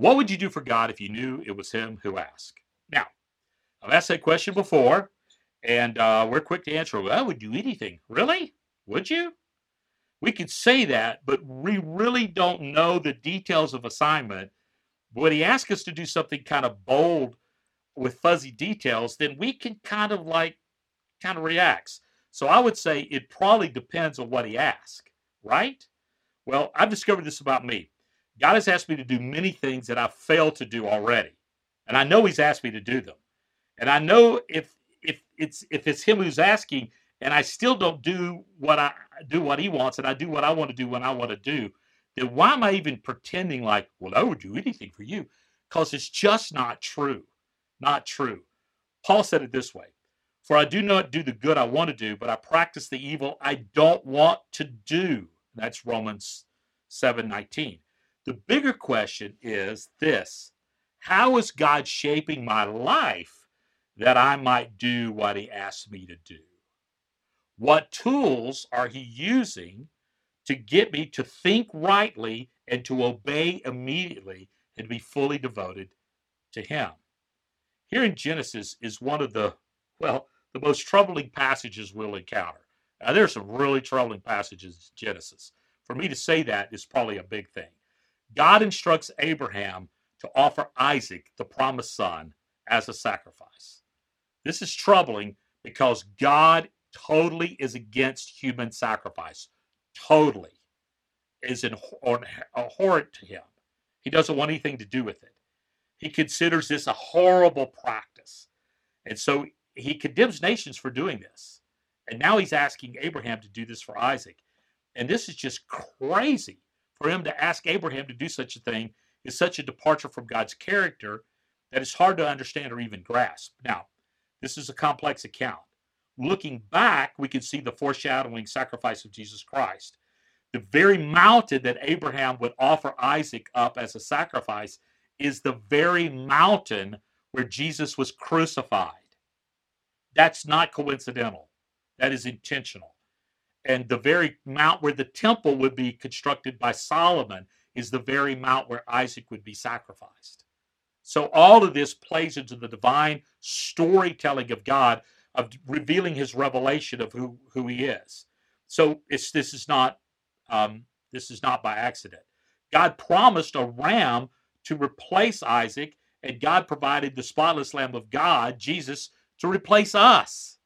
What would you do for God if you knew it was Him who asked? Now, I've asked that question before, and uh, we're quick to answer. Well, I would do anything. Really? Would you? We could say that, but we really don't know the details of assignment. When he asks us to do something kind of bold with fuzzy details, then we can kind of like kind of reacts. So I would say it probably depends on what he asks, right? Well, I've discovered this about me. God has asked me to do many things that I've failed to do already. And I know he's asked me to do them. And I know if if it's if it's him who's asking and I still don't do what I do what he wants and I do what I want to do when I want to do, then why am I even pretending like, well, I would do anything for you? Because it's just not true. Not true. Paul said it this way For I do not do the good I want to do, but I practice the evil I don't want to do. That's Romans 7 19. The bigger question is this How is God shaping my life that I might do what he asks me to do? What tools are he using to get me to think rightly and to obey immediately and be fully devoted to him? Here in Genesis is one of the, well, the most troubling passages we'll encounter. Now, there's some really troubling passages in Genesis. For me to say that is probably a big thing. God instructs Abraham to offer Isaac, the promised son, as a sacrifice. This is troubling because God totally is against human sacrifice. Totally is abhorrent to him. He doesn't want anything to do with it. He considers this a horrible practice. And so he condemns nations for doing this. And now he's asking Abraham to do this for Isaac. And this is just crazy for him to ask Abraham to do such a thing is such a departure from God's character that it's hard to understand or even grasp. Now, this is a complex account. Looking back, we can see the foreshadowing sacrifice of Jesus Christ. The very mountain that Abraham would offer Isaac up as a sacrifice is the very mountain where Jesus was crucified. That's not coincidental, that is intentional. And the very mount where the temple would be constructed by Solomon is the very mount where Isaac would be sacrificed. So all of this plays into the divine storytelling of God of revealing his revelation of who, who he is. So it's this is not um, this is not by accident. God promised a ram to replace Isaac, and God provided the spotless Lamb of God, Jesus, to replace us,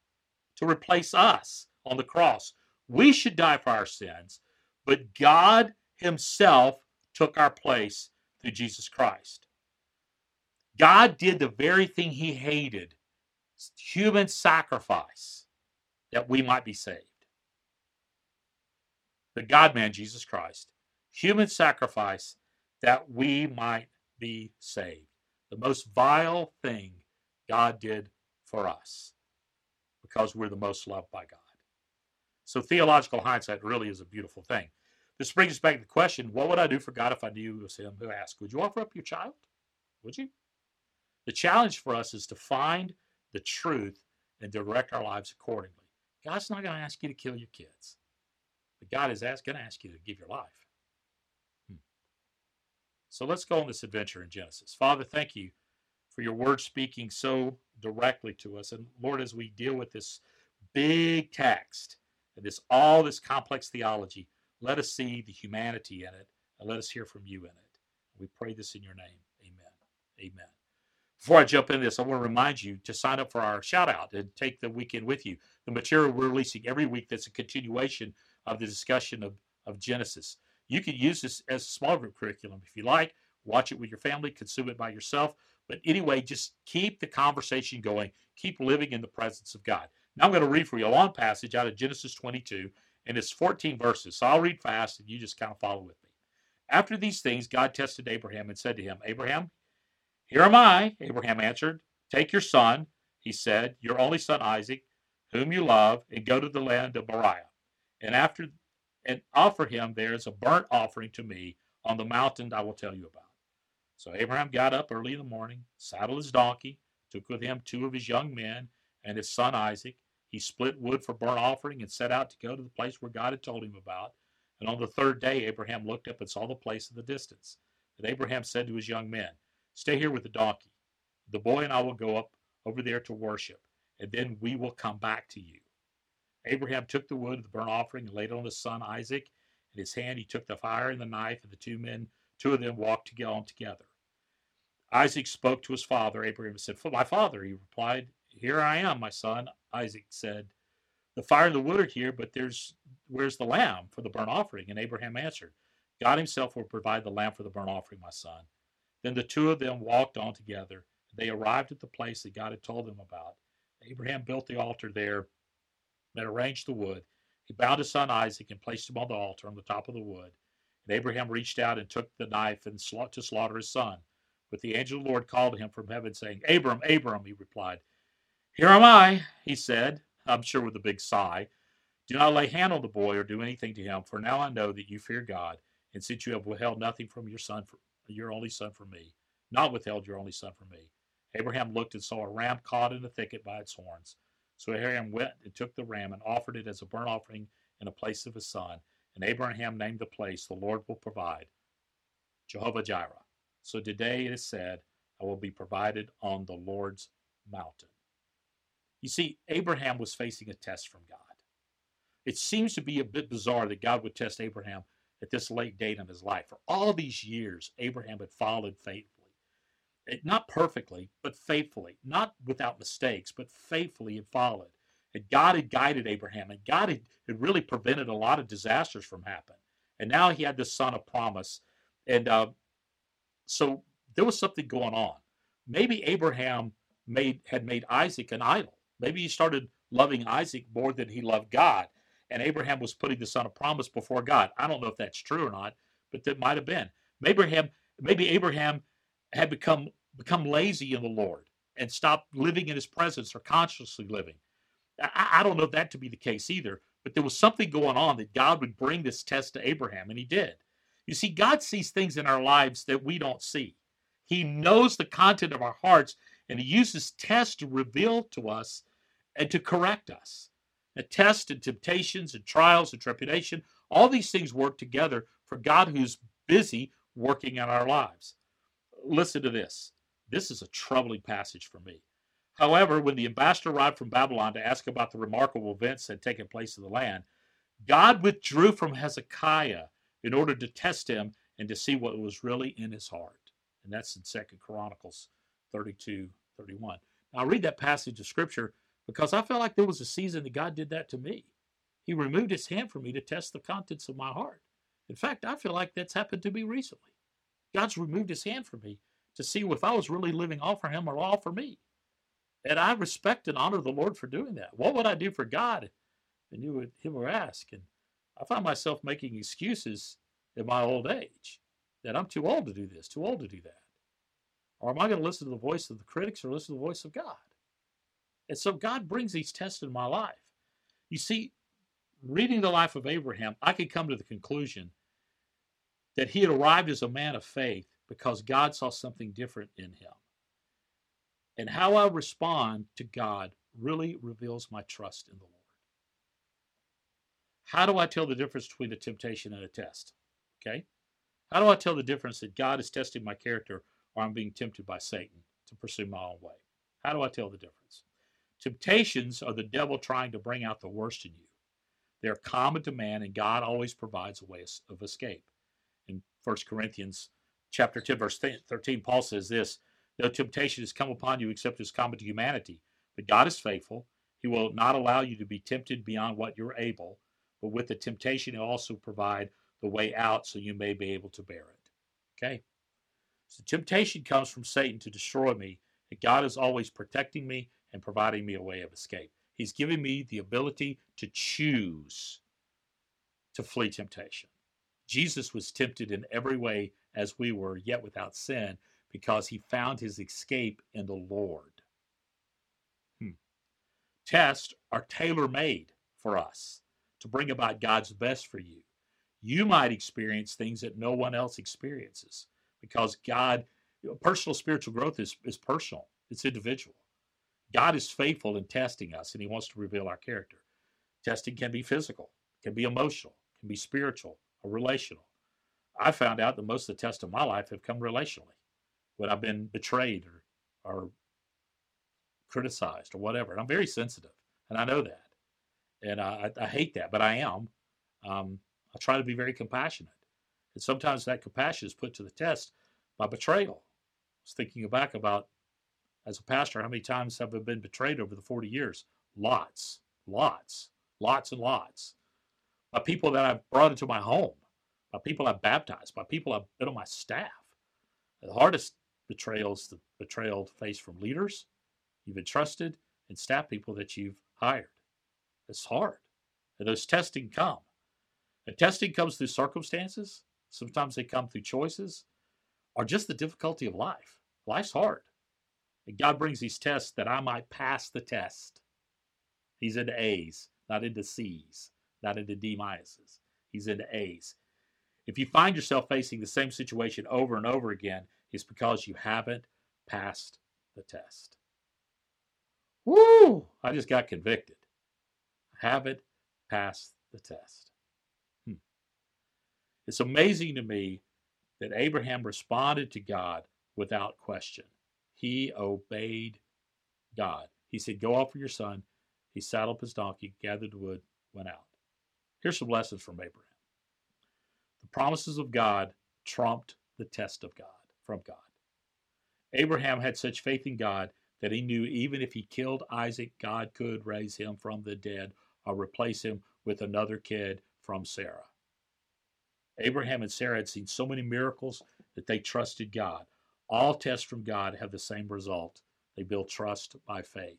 to replace us on the cross. We should die for our sins, but God Himself took our place through Jesus Christ. God did the very thing He hated human sacrifice that we might be saved. The God man, Jesus Christ, human sacrifice that we might be saved. The most vile thing God did for us because we're the most loved by God. So theological hindsight really is a beautiful thing. This brings us back to the question what would I do for God if I knew it was Him who asked? Would you offer up your child? Would you? The challenge for us is to find the truth and direct our lives accordingly. God's not going to ask you to kill your kids, but God is going to ask you to give your life. Hmm. So let's go on this adventure in Genesis. Father, thank you for your word speaking so directly to us. And Lord, as we deal with this big text and this all this complex theology, let us see the humanity in it and let us hear from you in it. We pray this in your name. Amen. Amen. Before I jump into this, I want to remind you to sign up for our shout out and take the weekend with you. The material we're releasing every week that's a continuation of the discussion of, of Genesis. You can use this as a small group curriculum if you like. Watch it with your family, consume it by yourself. But anyway, just keep the conversation going. Keep living in the presence of God. Now I'm going to read for you a long passage out of Genesis 22, and it's 14 verses. So I'll read fast, and you just kind of follow with me. After these things, God tested Abraham and said to him, Abraham, here am I. Abraham answered, Take your son, he said, your only son Isaac, whom you love, and go to the land of Moriah. And after and offer him there as a burnt offering to me on the mountain I will tell you about. So Abraham got up early in the morning, saddled his donkey, took with him two of his young men and his son Isaac. He split wood for burnt offering and set out to go to the place where God had told him about. And on the third day, Abraham looked up and saw the place in the distance. And Abraham said to his young men, Stay here with the donkey. The boy and I will go up over there to worship, and then we will come back to you. Abraham took the wood of the burnt offering and laid it on his son Isaac. In his hand he took the fire and the knife, and the two men, two of them, walked on together. Isaac spoke to his father. Abraham and said, My father, he replied, Here I am, my son. Isaac said, The fire and the wood are here, but there's where's the lamb for the burnt offering? And Abraham answered, God himself will provide the lamb for the burnt offering, my son. Then the two of them walked on together. They arrived at the place that God had told them about. Abraham built the altar there and arranged the wood. He bound his son Isaac and placed him on the altar on the top of the wood. And Abraham reached out and took the knife and to slaughter his son. But the angel of the Lord called to him from heaven, saying, Abram, Abram, he replied. Here am I, he said, I'm sure with a big sigh. Do not lay hand on the boy or do anything to him, for now I know that you fear God, and since you have withheld nothing from your son, for, your only son from me, not withheld your only son from me. Abraham looked and saw a ram caught in a thicket by its horns. So Abraham went and took the ram and offered it as a burnt offering in the place of his son. And Abraham named the place, The Lord will provide, Jehovah Jireh. So today it is said, I will be provided on the Lord's mountain. You see, Abraham was facing a test from God. It seems to be a bit bizarre that God would test Abraham at this late date in his life. For all these years, Abraham had followed faithfully. Not perfectly, but faithfully. Not without mistakes, but faithfully had followed. And God had guided Abraham, and God had, had really prevented a lot of disasters from happening. And now he had this son of promise. And uh, so there was something going on. Maybe Abraham made had made Isaac an idol. Maybe he started loving Isaac more than he loved God and Abraham was putting the son of promise before God. I don't know if that's true or not, but that might have been. Maybe Abraham, maybe Abraham had become become lazy in the Lord and stopped living in His presence or consciously living. I, I don't know that to be the case either, but there was something going on that God would bring this test to Abraham, and He did. You see, God sees things in our lives that we don't see. He knows the content of our hearts, and He uses tests to reveal to us and to correct us. And test and temptations and trials and trepidation, all these things work together for God who's busy working in our lives. Listen to this. This is a troubling passage for me. However, when the ambassador arrived from Babylon to ask about the remarkable events that had taken place in the land, God withdrew from Hezekiah in order to test him and to see what was really in his heart. And that's in Second Chronicles 32, 31. Now, read that passage of scripture because I felt like there was a season that God did that to me. He removed his hand from me to test the contents of my heart. In fact, I feel like that's happened to me recently. God's removed his hand from me to see if I was really living all for him or all for me. And I respect and honor the Lord for doing that. What would I do for God? And you would he would ask. And I find myself making excuses in my old age that I'm too old to do this, too old to do that. Or am I going to listen to the voice of the critics or listen to the voice of God? And so God brings these tests in my life. You see, reading the life of Abraham, I could come to the conclusion that he had arrived as a man of faith because God saw something different in him. And how I respond to God really reveals my trust in the Lord. How do I tell the difference between a temptation and a test? Okay? How do I tell the difference that God is testing my character or I'm being tempted by Satan to pursue my own way? How do I tell the difference? Temptations are the devil trying to bring out the worst in you. They're common to man, and God always provides a way of escape. In 1 Corinthians chapter 10, verse 13, Paul says this No temptation has come upon you except as common to humanity. But God is faithful. He will not allow you to be tempted beyond what you're able, but with the temptation, He'll also provide the way out so you may be able to bear it. Okay? So temptation comes from Satan to destroy me, and God is always protecting me and providing me a way of escape. He's giving me the ability to choose to flee temptation. Jesus was tempted in every way as we were, yet without sin, because he found his escape in the Lord. Hmm. Tests are tailor made for us to bring about God's best for you. You might experience things that no one else experiences because God, personal spiritual growth is, is personal, it's individual. God is faithful in testing us and he wants to reveal our character. Testing can be physical, can be emotional, can be spiritual or relational. I found out that most of the tests of my life have come relationally when I've been betrayed or, or criticized or whatever. And I'm very sensitive, and I know that. And I, I hate that, but I am. Um, I try to be very compassionate. And sometimes that compassion is put to the test by betrayal. I was thinking back about, as a pastor, how many times have I been betrayed over the 40 years? Lots, lots, lots and lots. By people that I've brought into my home, by people I've baptized, by people I've been on my staff. The hardest betrayal is the betrayal faced from leaders you've entrusted and staff people that you've hired. It's hard. And those testing come. And testing comes through circumstances. Sometimes they come through choices or just the difficulty of life. Life's hard. And God brings these tests that I might pass the test. He's into A's, not into C's, not into D minuses. He's into A's. If you find yourself facing the same situation over and over again, it's because you haven't passed the test. Woo! I just got convicted. I haven't passed the test. Hmm. It's amazing to me that Abraham responded to God without question. He obeyed God. He said, Go offer your son. He saddled his donkey, gathered the wood, went out. Here's some lessons from Abraham. The promises of God trumped the test of God from God. Abraham had such faith in God that he knew even if he killed Isaac, God could raise him from the dead or replace him with another kid from Sarah. Abraham and Sarah had seen so many miracles that they trusted God. All tests from God have the same result. They build trust by faith.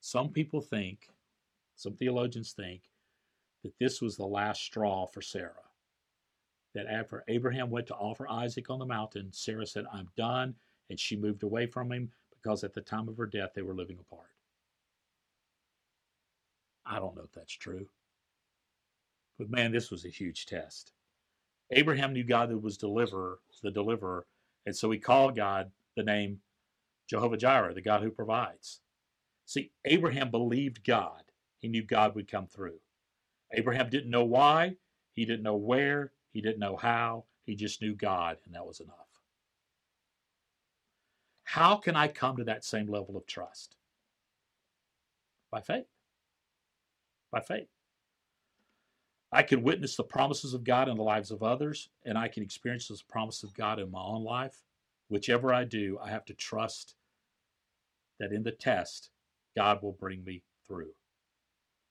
Some people think, some theologians think, that this was the last straw for Sarah. That after Abraham went to offer Isaac on the mountain, Sarah said, I'm done. And she moved away from him because at the time of her death, they were living apart. I don't know if that's true. But man, this was a huge test. Abraham knew God was deliverer, the deliverer, and so he called God the name Jehovah Jireh, the God who provides. See, Abraham believed God. He knew God would come through. Abraham didn't know why, he didn't know where, he didn't know how, he just knew God, and that was enough. How can I come to that same level of trust? By faith. By faith. I can witness the promises of God in the lives of others, and I can experience the promises of God in my own life. Whichever I do, I have to trust that in the test, God will bring me through.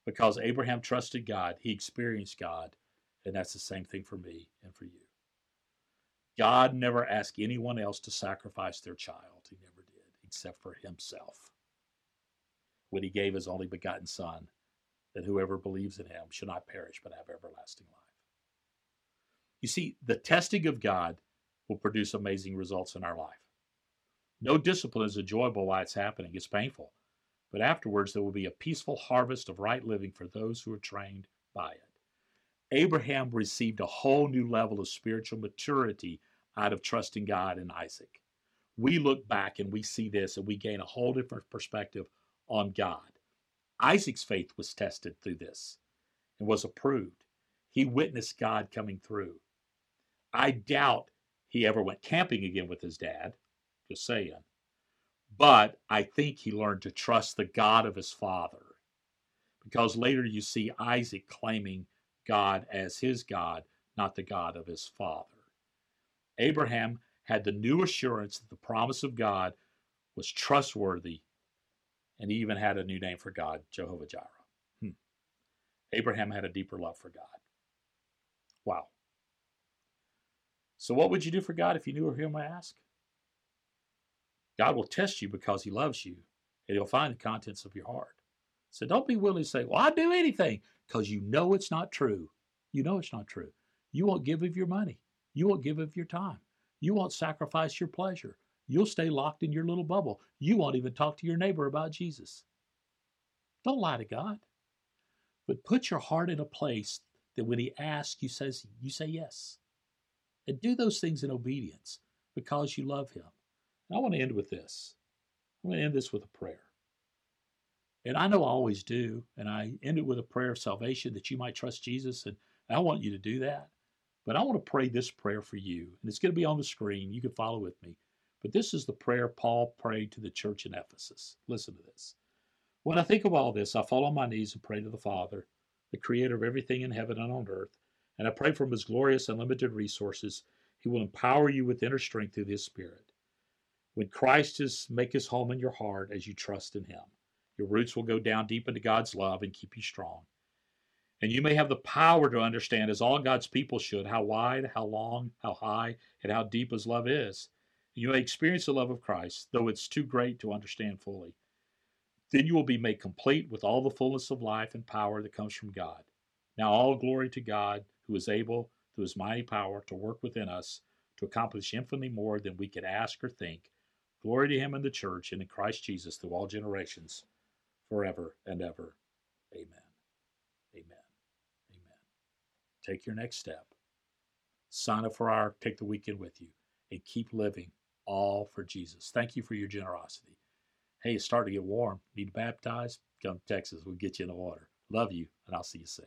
Because Abraham trusted God, he experienced God, and that's the same thing for me and for you. God never asked anyone else to sacrifice their child. He never did, except for himself. When he gave his only begotten Son, that whoever believes in him should not perish but have everlasting life. You see, the testing of God will produce amazing results in our life. No discipline is enjoyable while it's happening, it's painful. But afterwards, there will be a peaceful harvest of right living for those who are trained by it. Abraham received a whole new level of spiritual maturity out of trusting God in Isaac. We look back and we see this and we gain a whole different perspective on God. Isaac's faith was tested through this and was approved. He witnessed God coming through. I doubt he ever went camping again with his dad, just saying. But I think he learned to trust the God of his father. Because later you see Isaac claiming God as his God, not the God of his father. Abraham had the new assurance that the promise of God was trustworthy and he even had a new name for God, Jehovah Jireh. Hmm. Abraham had a deeper love for God. Wow. So, what would you do for God if you knew or Him? I ask. God will test you because He loves you, and He'll find the contents of your heart. So, don't be willing to say, Well, I'll do anything because you know it's not true. You know it's not true. You won't give of your money, you won't give of your time, you won't sacrifice your pleasure, You'll stay locked in your little bubble. You won't even talk to your neighbor about Jesus. Don't lie to God. But put your heart in a place that when he asks, you says you say yes. And do those things in obedience because you love him. And I want to end with this. I'm going to end this with a prayer. And I know I always do. And I end it with a prayer of salvation that you might trust Jesus. And I want you to do that. But I want to pray this prayer for you, and it's going to be on the screen. You can follow with me. But this is the prayer Paul prayed to the church in Ephesus. Listen to this. When I think of all this, I fall on my knees and pray to the Father, the creator of everything in heaven and on earth, and I pray from his glorious unlimited resources, he will empower you with inner strength through his Spirit. When Christ is make his home in your heart as you trust in him, your roots will go down deep into God's love and keep you strong. And you may have the power to understand, as all God's people should, how wide, how long, how high, and how deep His love is. You may experience the love of Christ, though it's too great to understand fully. Then you will be made complete with all the fullness of life and power that comes from God. Now, all glory to God, who is able, through His mighty power, to work within us to accomplish infinitely more than we could ask or think. Glory to Him in the church and in Christ Jesus through all generations, forever and ever. Amen. Amen. Amen. Take your next step. Sign up for our Take the Weekend with you and keep living all for Jesus. Thank you for your generosity. Hey, it's starting to get warm. Need to baptize? Come to Texas. We'll get you in the water. Love you, and I'll see you soon.